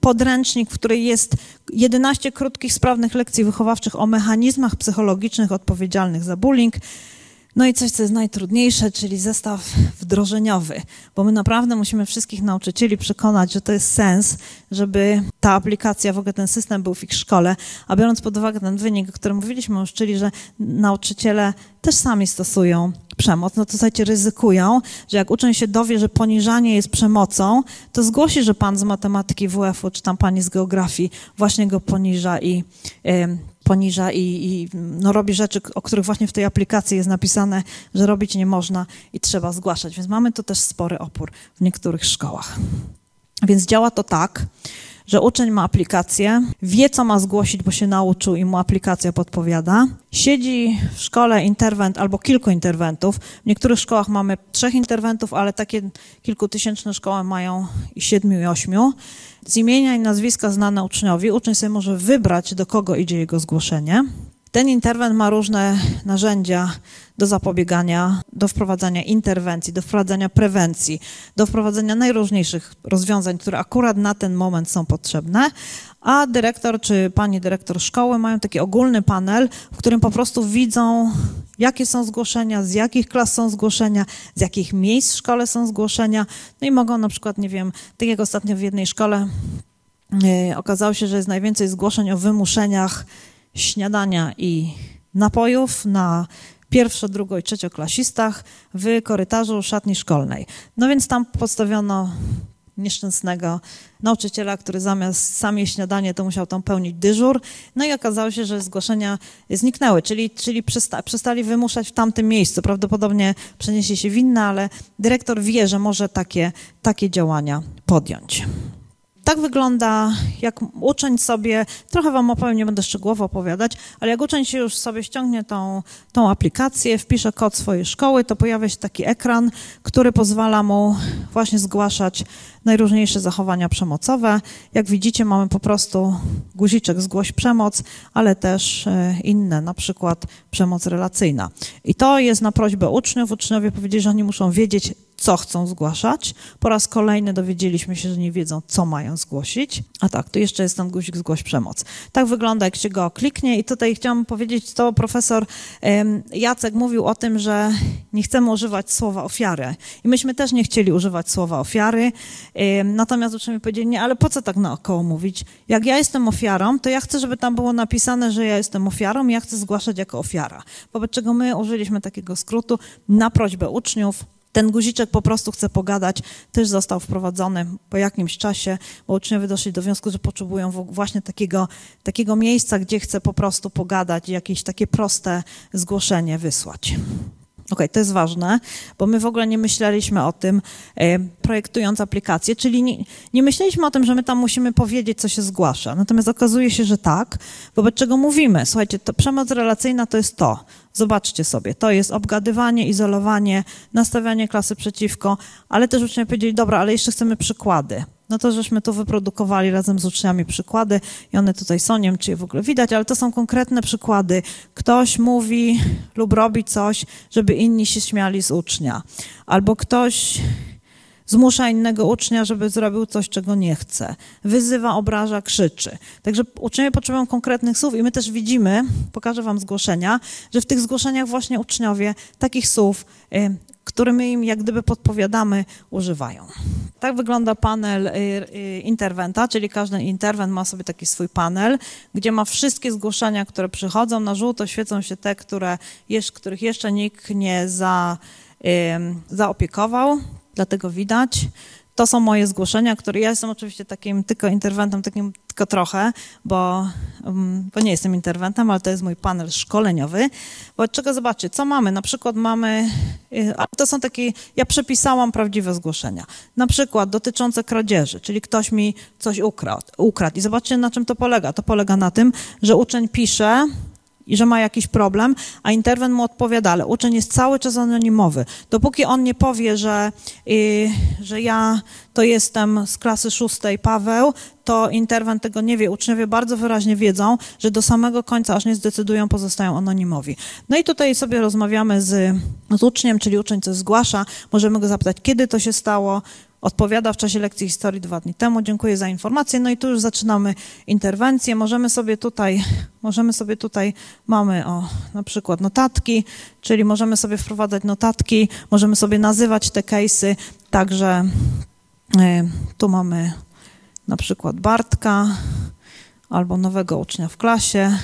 Podręcznik, w którym jest 11 krótkich, sprawnych lekcji wychowawczych o mechanizmach psychologicznych odpowiedzialnych za bullying, no i coś, co jest najtrudniejsze, czyli zestaw wdrożeniowy, bo my naprawdę musimy wszystkich nauczycieli przekonać, że to jest sens, żeby ta aplikacja, w ogóle ten system był w ich szkole, a biorąc pod uwagę ten wynik, o którym mówiliśmy już, czyli że nauczyciele też sami stosują przemoc, no to słuchajcie, ryzykują, że jak uczeń się dowie, że poniżanie jest przemocą, to zgłosi, że pan z matematyki WF-u, czy tam pani z geografii właśnie go poniża i poniża i, i no, robi rzeczy, o których właśnie w tej aplikacji jest napisane, że robić nie można i trzeba zgłaszać. Więc mamy tu też spory opór w niektórych szkołach. Więc działa to tak, że uczeń ma aplikację, wie, co ma zgłosić, bo się nauczył i mu aplikacja podpowiada. Siedzi w szkole interwent albo kilku interwentów. W niektórych szkołach mamy trzech interwentów, ale takie kilkutysięczne szkoły mają i siedmiu i ośmiu z imienia i nazwiska znane uczniowi. Uczeń sobie może wybrać, do kogo idzie jego zgłoszenie. Ten interwent ma różne narzędzia do zapobiegania, do wprowadzania interwencji, do wprowadzania prewencji, do wprowadzenia najróżniejszych rozwiązań, które akurat na ten moment są potrzebne, a dyrektor czy pani dyrektor szkoły mają taki ogólny panel, w którym po prostu widzą, jakie są zgłoszenia, z jakich klas są zgłoszenia, z jakich miejsc w szkole są zgłoszenia, no i mogą na przykład, nie wiem, tak jak ostatnio w jednej szkole yy, okazało się, że jest najwięcej zgłoszeń o wymuszeniach śniadania i napojów na pierwszo, drugo i trzecioklasistach w korytarzu szatni szkolnej. No więc tam postawiono nieszczęsnego nauczyciela, który zamiast sam jeść śniadanie, to musiał tam pełnić dyżur. No i okazało się, że zgłoszenia zniknęły, czyli, czyli przysta, przestali wymuszać w tamtym miejscu. Prawdopodobnie przeniesie się winna, ale dyrektor wie, że może takie, takie działania podjąć tak wygląda, jak uczeń sobie, trochę wam opowiem, nie będę szczegółowo opowiadać, ale jak uczeń się już sobie ściągnie tą, tą aplikację, wpisze kod swojej szkoły, to pojawia się taki ekran, który pozwala mu właśnie zgłaszać najróżniejsze zachowania przemocowe. Jak widzicie, mamy po prostu guziczek zgłoś przemoc, ale też e, inne, na przykład przemoc relacyjna. I to jest na prośbę uczniów. Uczniowie powiedzieli, że oni muszą wiedzieć, co chcą zgłaszać. Po raz kolejny dowiedzieliśmy się, że nie wiedzą, co mają zgłosić. A tak, tu jeszcze jest ten guzik zgłoś przemoc. Tak wygląda, jak się go kliknie i tutaj chciałam powiedzieć, to profesor Jacek mówił o tym, że nie chcemy używać słowa ofiary. I myśmy też nie chcieli używać słowa ofiary, natomiast uczniowie powiedzieli, nie, ale po co tak naokoło mówić? Jak ja jestem ofiarą, to ja chcę, żeby tam było napisane, że ja jestem ofiarą i ja chcę zgłaszać jako ofiara. Wobec czego my użyliśmy takiego skrótu na prośbę uczniów, ten guziczek po prostu chce pogadać, też został wprowadzony po jakimś czasie, bo uczniowie doszli do wniosku, że potrzebują właśnie takiego, takiego miejsca, gdzie chce po prostu pogadać jakieś takie proste zgłoszenie wysłać. Okay, to jest ważne, bo my w ogóle nie myśleliśmy o tym, e, projektując aplikację, czyli nie, nie, myśleliśmy o tym, że my tam musimy powiedzieć, co się zgłasza. Natomiast okazuje się, że tak, wobec czego mówimy, słuchajcie, to przemoc relacyjna to jest to. Zobaczcie sobie, to jest obgadywanie, izolowanie, nastawianie klasy przeciwko, ale też uczniowie powiedzieli, dobra, ale jeszcze chcemy przykłady. No to żeśmy tu wyprodukowali razem z uczniami przykłady i one tutaj są, nie wiem, czy je w ogóle widać, ale to są konkretne przykłady. Ktoś mówi lub robi coś, żeby inni się śmiali z ucznia. Albo ktoś zmusza innego ucznia, żeby zrobił coś, czego nie chce. Wyzywa, obraża, krzyczy. Także uczniowie potrzebują konkretnych słów i my też widzimy, pokażę wam zgłoszenia, że w tych zgłoszeniach właśnie uczniowie takich słów y, które my im jak gdyby podpowiadamy, używają. Tak wygląda panel y, y, interwenta, czyli każdy interwent ma sobie taki swój panel, gdzie ma wszystkie zgłoszenia, które przychodzą. Na żółto świecą się te, które, których jeszcze nikt nie za, zaopiekował, dlatego widać. To są moje zgłoszenia, które ja jestem oczywiście takim tylko interwentem, takim tylko trochę, bo, um, bo nie jestem interwentem, ale to jest mój panel szkoleniowy. Bo czego zobaczcie, co mamy? Na przykład mamy, y, to są takie, ja przepisałam prawdziwe zgłoszenia. Na przykład dotyczące kradzieży, czyli ktoś mi coś ukradł. ukradł. I zobaczcie, na czym to polega. To polega na tym, że uczeń pisze, i że ma jakiś problem, a interwent mu odpowiada, ale uczeń jest cały czas anonimowy. Dopóki on nie powie, że, yy, że ja to jestem z klasy szóstej Paweł, to interwent tego nie wie. Uczniowie bardzo wyraźnie wiedzą, że do samego końca, aż nie zdecydują, pozostają anonimowi. No i tutaj sobie rozmawiamy z, z uczniem, czyli uczeń coś zgłasza, możemy go zapytać, kiedy to się stało, odpowiada w czasie lekcji historii dwa dni temu. Dziękuję za informację. No i tu już zaczynamy interwencję. Możemy sobie tutaj, możemy sobie tutaj, mamy o, na przykład notatki, czyli możemy sobie wprowadzać notatki, możemy sobie nazywać te case'y, także y, tu mamy na przykład Bartka albo nowego ucznia w klasie,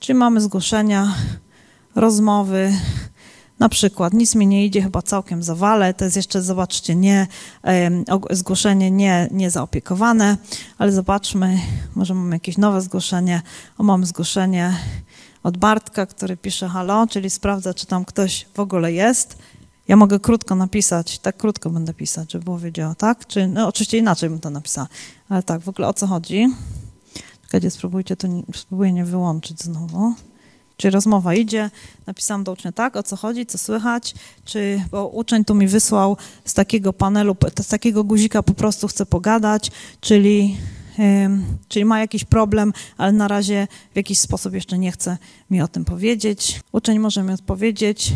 czyli mamy zgłoszenia, rozmowy, na przykład nic mi nie idzie, chyba całkiem zawale, to jest jeszcze, zobaczcie, nie, zgłoszenie nie, nie zaopiekowane, ale zobaczmy, może mamy jakieś nowe zgłoszenie. O, mam zgłoszenie od Bartka, który pisze halo, czyli sprawdza, czy tam ktoś w ogóle jest. Ja mogę krótko napisać, tak krótko będę pisać, żeby było wiedziało, tak? Czy, no oczywiście inaczej bym to napisała, ale tak, w ogóle o co chodzi? Czekajcie, spróbujcie to, spróbuję nie wyłączyć znowu. Czy rozmowa idzie, napisałam do ucznia tak, o co chodzi, co słychać, czy, bo uczeń tu mi wysłał z takiego panelu, z takiego guzika po prostu chce pogadać, czyli, czyli ma jakiś problem, ale na razie w jakiś sposób jeszcze nie chce mi o tym powiedzieć. Uczeń może mi odpowiedzieć,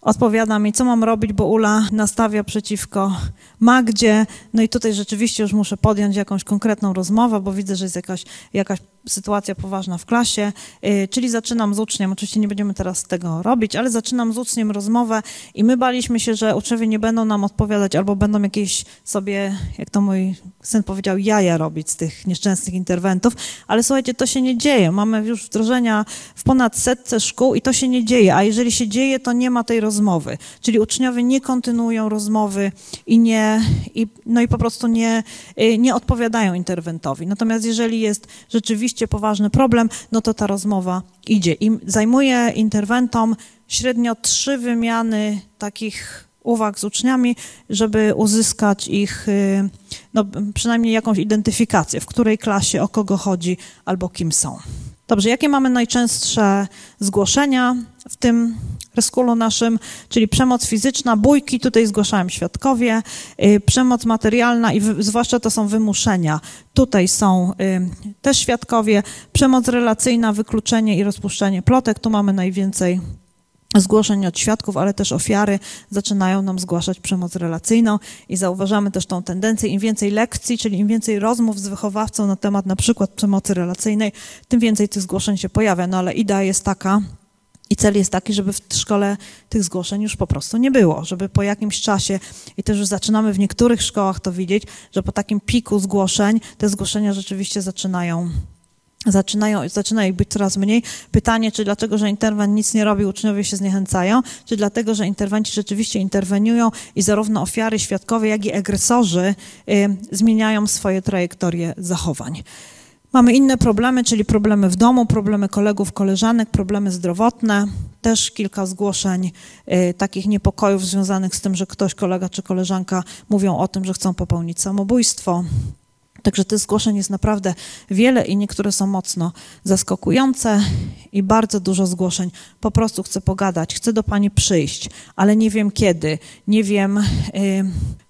odpowiada mi, co mam robić, bo Ula nastawia przeciwko Magdzie. No i tutaj rzeczywiście już muszę podjąć jakąś konkretną rozmowę, bo widzę, że jest jakaś, jakaś sytuacja poważna w klasie, y, czyli zaczynam z uczniem, oczywiście nie będziemy teraz tego robić, ale zaczynam z uczniem rozmowę i my baliśmy się, że uczniowie nie będą nam odpowiadać albo będą jakieś sobie, jak to mój syn powiedział, jaja robić z tych nieszczęsnych interwentów, ale słuchajcie, to się nie dzieje. Mamy już wdrożenia w ponad setce szkół i to się nie dzieje, a jeżeli się dzieje, to nie ma tej rozmowy, czyli uczniowie nie kontynuują rozmowy i nie, i, no i po prostu nie, y, nie odpowiadają interwentowi. Natomiast jeżeli jest rzeczywiście rzeczywiście poważny problem, no to ta rozmowa idzie. I zajmuje interwentom średnio trzy wymiany takich uwag z uczniami, żeby uzyskać ich, y, no, przynajmniej jakąś identyfikację, w której klasie, o kogo chodzi albo kim są. Dobrze, jakie mamy najczęstsze zgłoszenia w tym reskulu naszym, czyli przemoc fizyczna, bójki, tutaj zgłaszałem świadkowie, y, przemoc materialna i zwłaszcza to są wymuszenia. Tutaj są y, też świadkowie, przemoc relacyjna, wykluczenie i rozpuszczenie plotek, tu mamy najwięcej zgłoszeń od świadków, ale też ofiary zaczynają nam zgłaszać przemoc relacyjną i zauważamy też tą tendencję, im więcej lekcji, czyli im więcej rozmów z wychowawcą na temat na przykład przemocy relacyjnej, tym więcej tych zgłoszeń się pojawia. No ale idea jest taka, i cel jest taki, żeby w szkole tych zgłoszeń już po prostu nie było, żeby po jakimś czasie, i też już zaczynamy w niektórych szkołach to widzieć, że po takim piku zgłoszeń te zgłoszenia rzeczywiście zaczynają zaczynają, zaczyna ich być coraz mniej. Pytanie, czy dlatego, że interwent nic nie robi, uczniowie się zniechęcają, czy dlatego, że interwenci rzeczywiście interweniują i zarówno ofiary, świadkowie, jak i agresorzy y, zmieniają swoje trajektorie zachowań. Mamy inne problemy, czyli problemy w domu, problemy kolegów, koleżanek, problemy zdrowotne. Też kilka zgłoszeń y, takich niepokojów związanych z tym, że ktoś, kolega czy koleżanka mówią o tym, że chcą popełnić samobójstwo. Także tych zgłoszeń jest naprawdę wiele i niektóre są mocno zaskakujące i bardzo dużo zgłoszeń. Po prostu chcę pogadać, chcę do Pani przyjść, ale nie wiem kiedy, nie wiem y,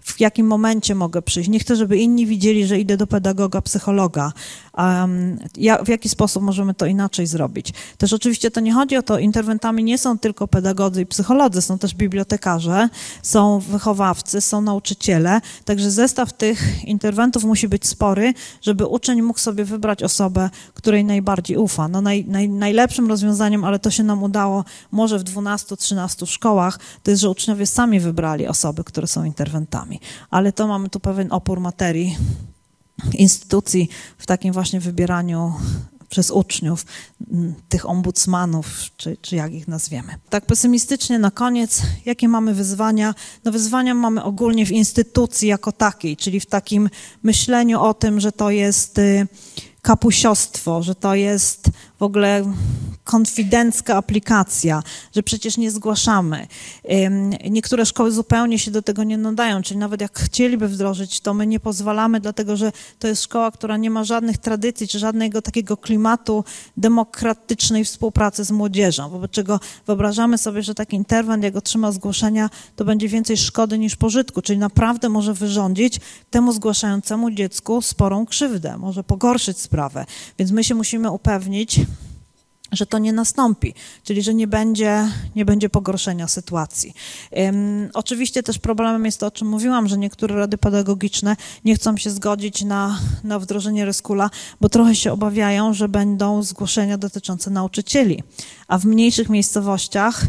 w jakim momencie mogę przyjść. Nie chcę, żeby inni widzieli, że idę do pedagoga, psychologa. Um, ja, w jaki sposób możemy to inaczej zrobić? Też oczywiście to nie chodzi o to, interwentami nie są tylko pedagodzy i psycholodzy, są też bibliotekarze, są wychowawcy, są nauczyciele, także zestaw tych interwentów musi być spory, żeby uczeń mógł sobie wybrać osobę, której najbardziej ufa. No naj, naj, najlepszym rozwiązaniem, ale to się nam udało może w 12-13 szkołach, to jest, że uczniowie sami wybrali osoby, które są interwentami ale to mamy tu pewien opór materii instytucji w takim właśnie wybieraniu przez uczniów, tych ombudsmanów, czy, czy jak ich nazwiemy. Tak pesymistycznie na koniec, jakie mamy wyzwania? No wyzwania mamy ogólnie w instytucji jako takiej, czyli w takim myśleniu o tym, że to jest y, kapusiostwo, że to jest w ogóle konfidencka aplikacja, że przecież nie zgłaszamy. Niektóre szkoły zupełnie się do tego nie nadają, czyli nawet jak chcieliby wdrożyć, to my nie pozwalamy, dlatego że to jest szkoła, która nie ma żadnych tradycji, czy żadnego takiego klimatu demokratycznej współpracy z młodzieżą, wobec czego wyobrażamy sobie, że taki interwent, jak otrzyma zgłoszenia, to będzie więcej szkody niż pożytku, czyli naprawdę może wyrządzić temu zgłaszającemu dziecku sporą krzywdę, może pogorszyć sprawę. Więc my się musimy upewnić, że to nie nastąpi, czyli że nie będzie, nie będzie pogorszenia sytuacji. Oczywiście też problemem jest to, o czym mówiłam, że niektóre rady pedagogiczne nie chcą się zgodzić na, na wdrożenie Reskula, bo trochę się obawiają, że będą zgłoszenia dotyczące nauczycieli, a w mniejszych miejscowościach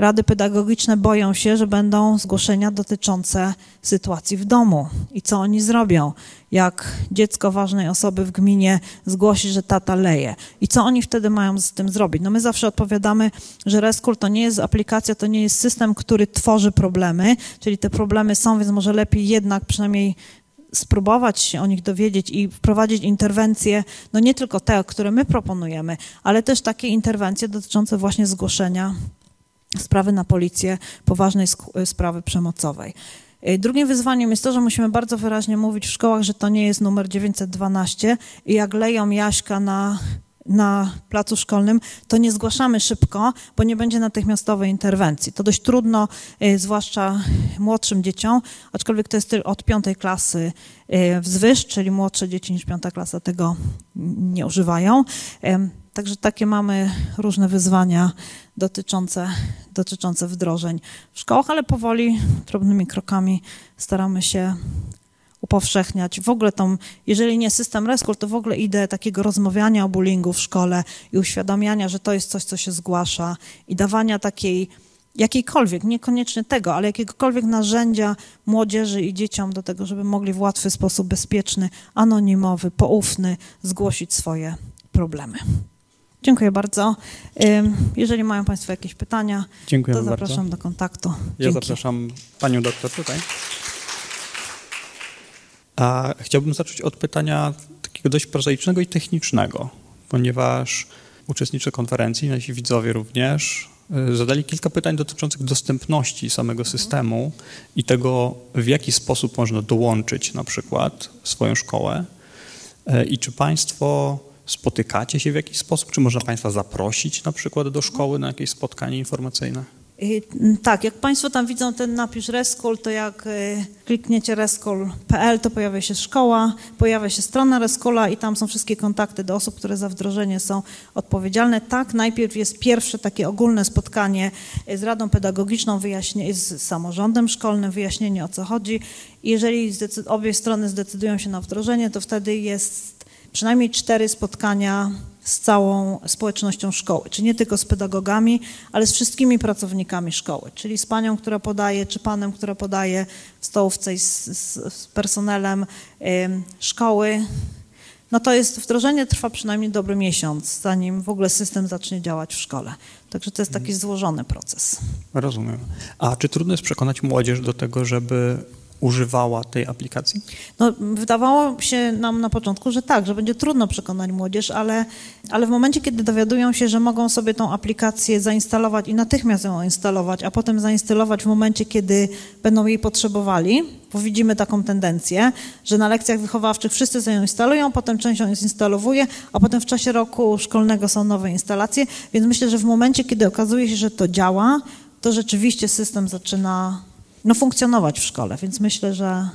Rady pedagogiczne boją się, że będą zgłoszenia dotyczące sytuacji w domu i co oni zrobią, jak dziecko ważnej osoby w gminie zgłosi, że tata leje. I co oni wtedy mają z tym zrobić? No my zawsze odpowiadamy, że Rescue to nie jest aplikacja, to nie jest system, który tworzy problemy, czyli te problemy są, więc może lepiej jednak przynajmniej spróbować się o nich dowiedzieć i wprowadzić interwencje, no nie tylko te, które my proponujemy, ale też takie interwencje dotyczące właśnie zgłoszenia sprawy na policję poważnej sprawy przemocowej. Y, drugim wyzwaniem jest to, że musimy bardzo wyraźnie mówić w szkołach, że to nie jest numer 912 i jak leją Jaśka na, na placu szkolnym, to nie zgłaszamy szybko, bo nie będzie natychmiastowej interwencji. To dość trudno, y, zwłaszcza młodszym dzieciom, aczkolwiek to jest od piątej klasy y, wzwyż, czyli młodsze dzieci niż piąta klasa tego nie używają. Także takie mamy różne wyzwania dotyczące, dotyczące wdrożeń w szkołach, ale powoli, drobnymi krokami staramy się upowszechniać. W ogóle tą, jeżeli nie system Rescue, to w ogóle ideę takiego rozmawiania o bullyingu w szkole i uświadamiania, że to jest coś, co się zgłasza i dawania takiej jakiejkolwiek, niekoniecznie tego, ale jakiegokolwiek narzędzia młodzieży i dzieciom do tego, żeby mogli w łatwy sposób, bezpieczny, anonimowy, poufny zgłosić swoje problemy. Dziękuję bardzo. Jeżeli mają Państwo jakieś pytania, to zapraszam bardzo. do kontaktu. Ja Dzięki. zapraszam Panią doktor tutaj. A chciałbym zacząć od pytania takiego dość prozaicznego i technicznego, ponieważ uczestnicze konferencji, nasi widzowie również, y, zadali kilka pytań dotyczących dostępności samego systemu i tego, w jaki sposób można dołączyć na przykład swoją szkołę y, i czy Państwo Spotykacie się w jakiś sposób? Czy można Państwa zaprosić na przykład do szkoły na jakieś spotkanie informacyjne? Y, tak, jak Państwo tam widzą ten napis Reskol, to jak y, klikniecie reskol.pl, to pojawia się szkoła, pojawia się strona Reskola i tam są wszystkie kontakty do osób, które za wdrożenie są odpowiedzialne. Tak, najpierw jest pierwsze takie ogólne spotkanie z Radą Pedagogiczną, wyjaśnie, z samorządem szkolnym, wyjaśnienie o co chodzi. Jeżeli obie strony zdecydują się na wdrożenie, to wtedy jest przynajmniej cztery spotkania z całą społecznością szkoły, czyli nie tylko z pedagogami, ale z wszystkimi pracownikami szkoły, czyli z panią, która podaje, czy panem, która podaje w stołówce z, z, z personelem y, szkoły. No to jest, wdrożenie trwa przynajmniej dobry miesiąc, zanim w ogóle system zacznie działać w szkole. Także to jest taki złożony proces. Rozumiem. A czy trudno jest przekonać młodzież do tego, żeby używała tej aplikacji? No, wydawało się nam na początku, że tak, że będzie trudno przekonać młodzież, ale, ale w momencie, kiedy dowiadują się, że mogą sobie tą aplikację zainstalować i natychmiast ją instalować, a potem zainstalować w momencie, kiedy będą jej potrzebowali, bo widzimy taką tendencję, że na lekcjach wychowawczych wszyscy ją instalują, potem część ją zinstalowuje, a potem w czasie roku szkolnego są nowe instalacje, więc myślę, że w momencie, kiedy okazuje się, że to działa, to rzeczywiście system zaczyna no, funkcjonować w szkole, więc myślę, że,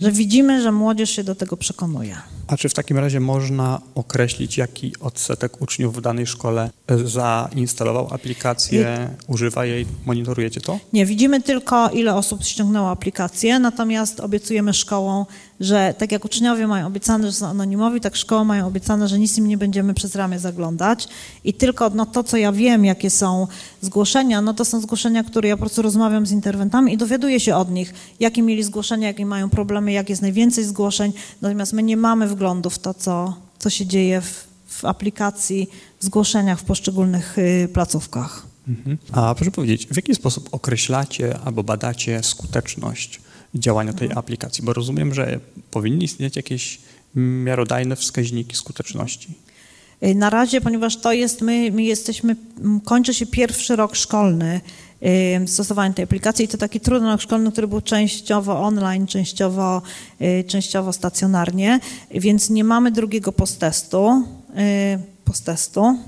że widzimy, że młodzież się do tego przekonuje. A czy w takim razie można określić, jaki odsetek uczniów w danej szkole zainstalował aplikację, używa jej, monitorujecie to? Nie, widzimy tylko, ile osób ściągnęło aplikację, natomiast obiecujemy szkołom, że tak jak uczniowie mają obiecane, że są anonimowi, tak szkoły mają obiecane, że nic im nie będziemy przez ramię zaglądać i tylko no, to, co ja wiem, jakie są zgłoszenia, no to są zgłoszenia, które ja po prostu rozmawiam z interwentami i dowiaduję się od nich, jakie mieli zgłoszenia, jakie mają problemy, jak jest najwięcej zgłoszeń, natomiast my nie mamy wglądu w to, co, co się dzieje w, w aplikacji, w zgłoszeniach w poszczególnych y, placówkach. Mhm. A proszę powiedzieć, w jaki sposób określacie albo badacie skuteczność działania tej mhm. aplikacji? Bo rozumiem, że powinny istnieć jakieś miarodajne wskaźniki skuteczności. Y, na razie, ponieważ to jest, my, my jesteśmy, kończy się pierwszy rok szkolny stosowania tej aplikacji i to taki trudny rok szkolny, który był częściowo online, częściowo, y, częściowo stacjonarnie, więc nie mamy drugiego postestu. Y, postestu.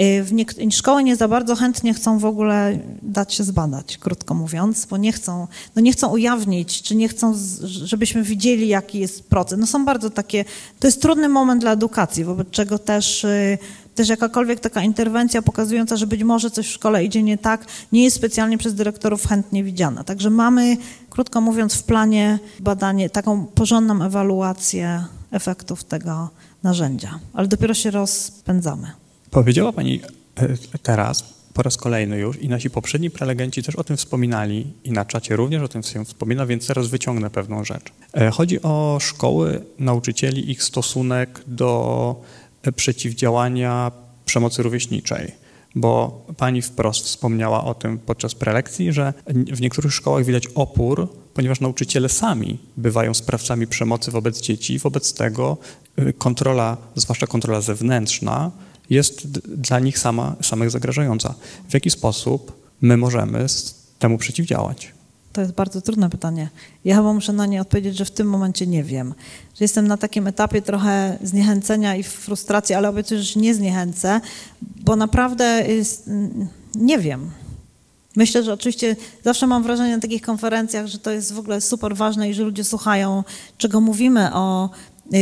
Y, w niek- szkoły nie za bardzo chętnie chcą w ogóle dać się zbadać, krótko mówiąc, bo nie chcą, no nie chcą ujawnić, czy nie chcą, żebyśmy widzieli, jaki jest proces. No są bardzo takie, to jest trudny moment dla edukacji, wobec czego też, y, też jakakolwiek taka interwencja pokazująca, że być może coś w szkole idzie nie tak, nie jest specjalnie przez dyrektorów chętnie widziana. Także mamy, krótko mówiąc, w planie badanie, taką porządną ewaluację efektów tego narzędzia, ale dopiero się rozpędzamy. Powiedziała Pani e, teraz po raz kolejny już i nasi poprzedni prelegenci też o tym wspominali i na czacie również o tym się wspomina, więc teraz wyciągnę pewną rzecz. E, chodzi o szkoły, nauczycieli, ich stosunek do e, przeciwdziałania przemocy rówieśniczej bo pani wprost wspomniała o tym podczas prelekcji, że w niektórych szkołach widać opór, ponieważ nauczyciele sami bywają sprawcami przemocy wobec dzieci. Wobec tego kontrola, zwłaszcza kontrola zewnętrzna, jest dla nich sama, samych zagrażająca. W jaki sposób my możemy temu przeciwdziałać? To jest bardzo trudne pytanie. Ja chyba muszę na nie odpowiedzieć, że w tym momencie nie wiem. Że jestem na takim etapie trochę zniechęcenia i frustracji, ale obiecuję, że się nie zniechęcę, bo naprawdę jest, nie wiem. Myślę, że oczywiście zawsze mam wrażenie na takich konferencjach, że to jest w ogóle super ważne i że ludzie słuchają, czego mówimy o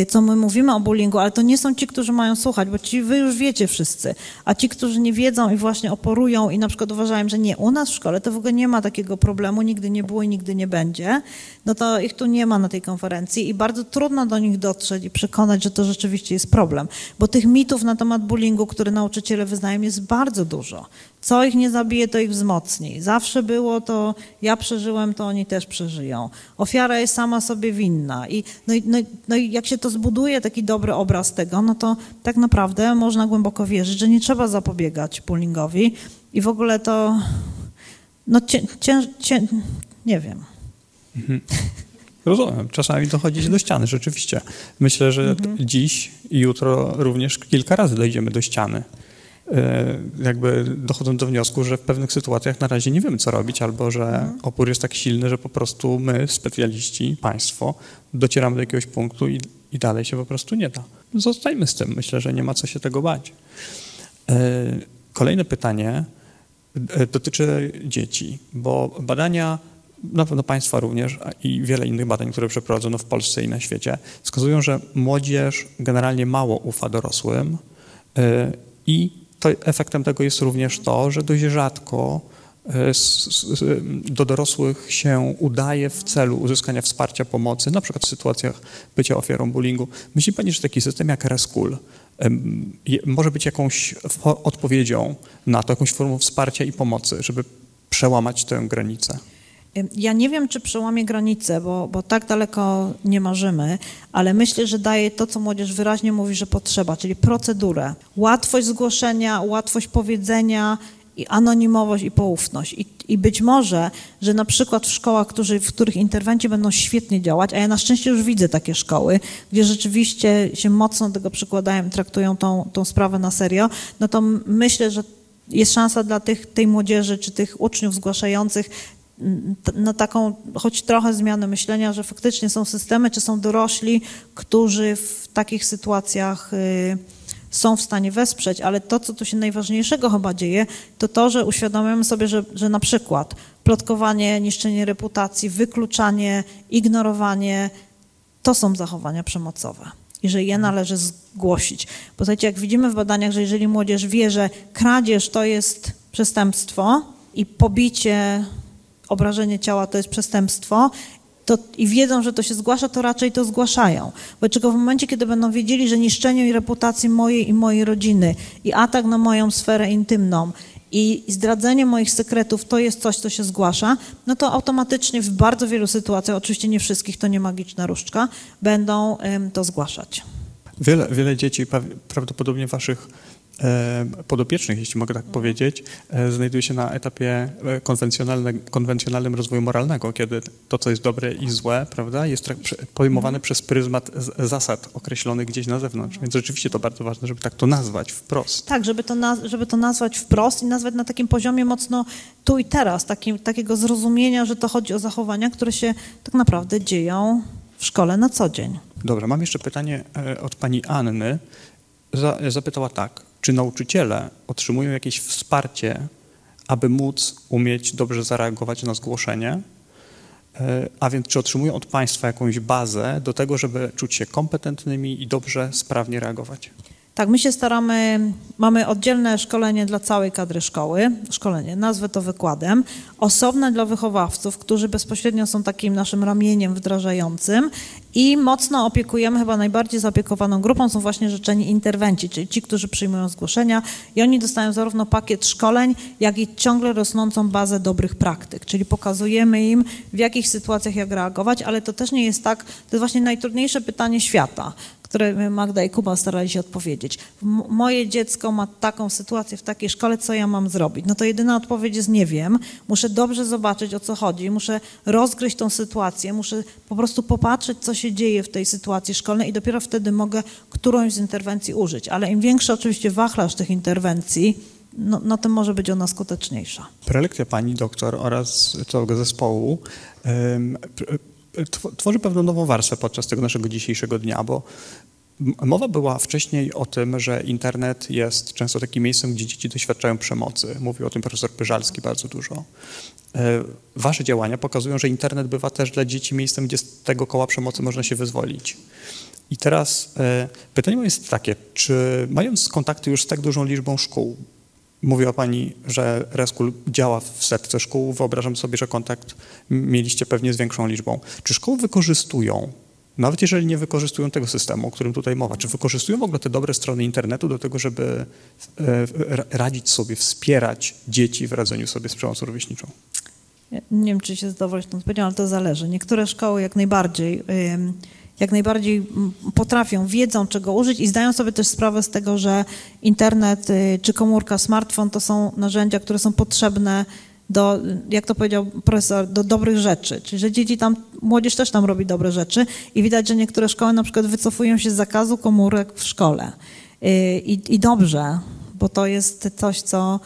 co my mówimy o bullyingu, ale to nie są ci, którzy mają słuchać, bo ci wy już wiecie wszyscy, a ci, którzy nie wiedzą i właśnie oporują i na przykład uważają, że nie, u nas w szkole to w ogóle nie ma takiego problemu, nigdy nie było i nigdy nie będzie, no to ich tu nie ma na tej konferencji i bardzo trudno do nich dotrzeć i przekonać, że to rzeczywiście jest problem, bo tych mitów na temat bullyingu, które nauczyciele wyznają jest bardzo dużo. Co ich nie zabije, to ich wzmocni. Zawsze było to, ja przeżyłem, to oni też przeżyją. Ofiara jest sama sobie winna. I, no, no, no jak się to zbuduje, taki dobry obraz tego, no to tak naprawdę można głęboko wierzyć, że nie trzeba zapobiegać bullyingowi i w ogóle to, no cię, cię, cię nie wiem. Mhm. Rozumiem. Czasami dochodzi do ściany, rzeczywiście. Myślę, że mhm. dziś i jutro również kilka razy dojdziemy do ściany. E, jakby dochodzą do wniosku, że w pewnych sytuacjach na razie nie wiemy, co robić, albo że mhm. opór jest tak silny, że po prostu my, specjaliści, państwo, docieramy do jakiegoś punktu i, i dalej się po prostu nie da. Zostajmy z tym. Myślę, że nie ma co się tego bać. E, kolejne pytanie e, dotyczy dzieci, bo badania na pewno Państwa również i wiele innych badań, które przeprowadzono w Polsce i na świecie, wskazują, że młodzież generalnie mało ufa dorosłym i to efektem tego jest również to, że dość rzadko e, do dorosłych się udaje w celu uzyskania wsparcia pomocy, na przykład w sytuacjach bycia ofiarą bullyingu. Myśli Pani, że taki system jak Reschool może być jakąś odpowiedzią na to, jakąś formą wsparcia i pomocy, żeby przełamać tę granicę? Ja nie wiem, czy przełamie granicę, bo, bo tak daleko nie marzymy, ale myślę, że daje to, co młodzież wyraźnie mówi, że potrzeba, czyli procedurę. Łatwość zgłoszenia, łatwość powiedzenia i anonimowość i poufność. I, I być może, że na przykład w szkołach, którzy, w których interwencje będą świetnie działać, a ja na szczęście już widzę takie szkoły, gdzie rzeczywiście się mocno tego przykładają, traktują tą, tą sprawę na serio, no to myślę, że jest szansa dla tych, tej młodzieży czy tych uczniów zgłaszających na taką choć trochę zmianę myślenia, że faktycznie są systemy, czy są dorośli, którzy w takich sytuacjach y, są w stanie wesprzeć, ale to, co tu się najważniejszego chyba dzieje, to to, że uświadamiamy sobie, że, że na przykład plotkowanie, niszczenie reputacji, wykluczanie, ignorowanie, to są zachowania przemocowe i że je należy zgłosić. Bo słuchajcie, jak widzimy w badaniach, że jeżeli młodzież wie, że kradzież to jest przestępstwo i pobicie obrażenie ciała to jest przestępstwo to, i wiedzą, że to się zgłasza, to raczej to zgłaszają. Bo czego w momencie, kiedy będą wiedzieli, że niszczenie reputacji mojej i mojej rodziny i atak na moją sferę intymną i zdradzenie moich sekretów to jest coś, co się zgłasza, no to automatycznie w bardzo wielu sytuacjach, oczywiście nie wszystkich, to nie magiczna różdżka, będą to zgłaszać. Wiele, wiele dzieci, prawdopodobnie waszych podopiecznych, jeśli mogę tak powiedzieć, e, znajduje się na etapie e, konwencjonalnym rozwoju moralnego, kiedy to, co jest dobre i złe, prawda, jest pojmowane przez pryzmat zasad określonych gdzieś na zewnątrz. Więc rzeczywiście to bardzo ważne, żeby tak to nazwać wprost. Tak, żeby to, żeby to nazwać wprost i nazwać na takim poziomie mocno tu i teraz, takim, takiego zrozumienia, że to chodzi o zachowania, które się tak naprawdę dzieją w szkole na co dzień. Dobrze, mam jeszcze pytanie od pani Anny. Zapytała tak. Czy nauczyciele otrzymują jakieś wsparcie, aby móc umieć dobrze zareagować na zgłoszenie? E, a więc czy otrzymują od państwa jakąś bazę do tego, żeby czuć się kompetentnymi i dobrze, sprawnie reagować? Tak, my się staramy, mamy oddzielne szkolenie dla całej kadry szkoły, szkolenie, nazwę to wykładem, osobne dla wychowawców, którzy bezpośrednio są takim naszym ramieniem wdrażającym i mocno opiekujemy, chyba najbardziej zaopiekowaną grupą są właśnie życzeni interwencji, czyli ci, którzy przyjmują zgłoszenia i oni dostają zarówno pakiet szkoleń, jak i ciągle rosnącą bazę dobrych praktyk, czyli pokazujemy im w jakich sytuacjach jak reagować, ale to też nie jest tak, to jest właśnie najtrudniejsze pytanie świata które Magda i Kuba starali się odpowiedzieć. Moje dziecko ma taką sytuację w takiej szkole, co ja mam zrobić? No to jedyna odpowiedź jest nie wiem. Muszę dobrze zobaczyć, o co chodzi. Muszę rozgryźć tą sytuację. Muszę po prostu popatrzeć, co się dzieje w tej sytuacji szkolnej i dopiero wtedy mogę którąś z interwencji użyć. Ale im większy oczywiście wachlarz tych interwencji, no, no może być ona skuteczniejsza. Prelekcja pani doktor oraz całego zespołu tworzy pewną nową warstwę podczas tego naszego dzisiejszego dnia, bo Mowa była wcześniej o tym, że internet jest często takim miejscem, gdzie dzieci doświadczają przemocy. Mówił o tym profesor Pyżalski bardzo dużo. E, wasze działania pokazują, że internet bywa też dla dzieci miejscem, gdzie z tego koła przemocy można się wyzwolić. I teraz e, pytanie moje jest takie, czy mając kontakty już z tak dużą liczbą szkół, Mówiła Pani, że Reskul działa w setce szkół. Wyobrażam sobie, że kontakt mieliście pewnie z większą liczbą. Czy szkoły wykorzystują, nawet jeżeli nie wykorzystują tego systemu, o którym tutaj mowa, czy wykorzystują w ogóle te dobre strony internetu do tego, żeby e, radzić sobie, wspierać dzieci w radzeniu sobie z przemocą rówieśniczą? Nie wiem, czy się zadowolić tą odpowiedzią, ale to zależy. Niektóre szkoły jak najbardziej jak najbardziej potrafią, wiedzą czego użyć i zdają sobie też sprawę z tego, że internet y, czy komórka, smartfon to są narzędzia, które są potrzebne do, jak to powiedział profesor, do dobrych rzeczy. Czyli, że dzieci tam, młodzież też tam robi dobre rzeczy i widać, że niektóre szkoły na przykład wycofują się z zakazu komórek w szkole. Y, I, i dobrze, bo to jest coś, co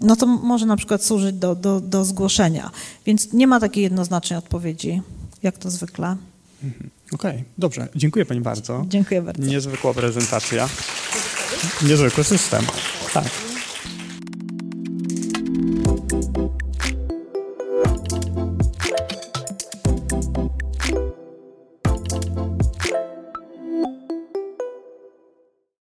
no to może na przykład służyć do, do, do zgłoszenia. Więc nie ma takiej jednoznacznej odpowiedzi, jak to zwykle. Mhm. Okej, okay, dobrze. Dziękuję Pani bardzo. Dziękuję bardzo. Niezwykła prezentacja. Niezwykły system. Tak.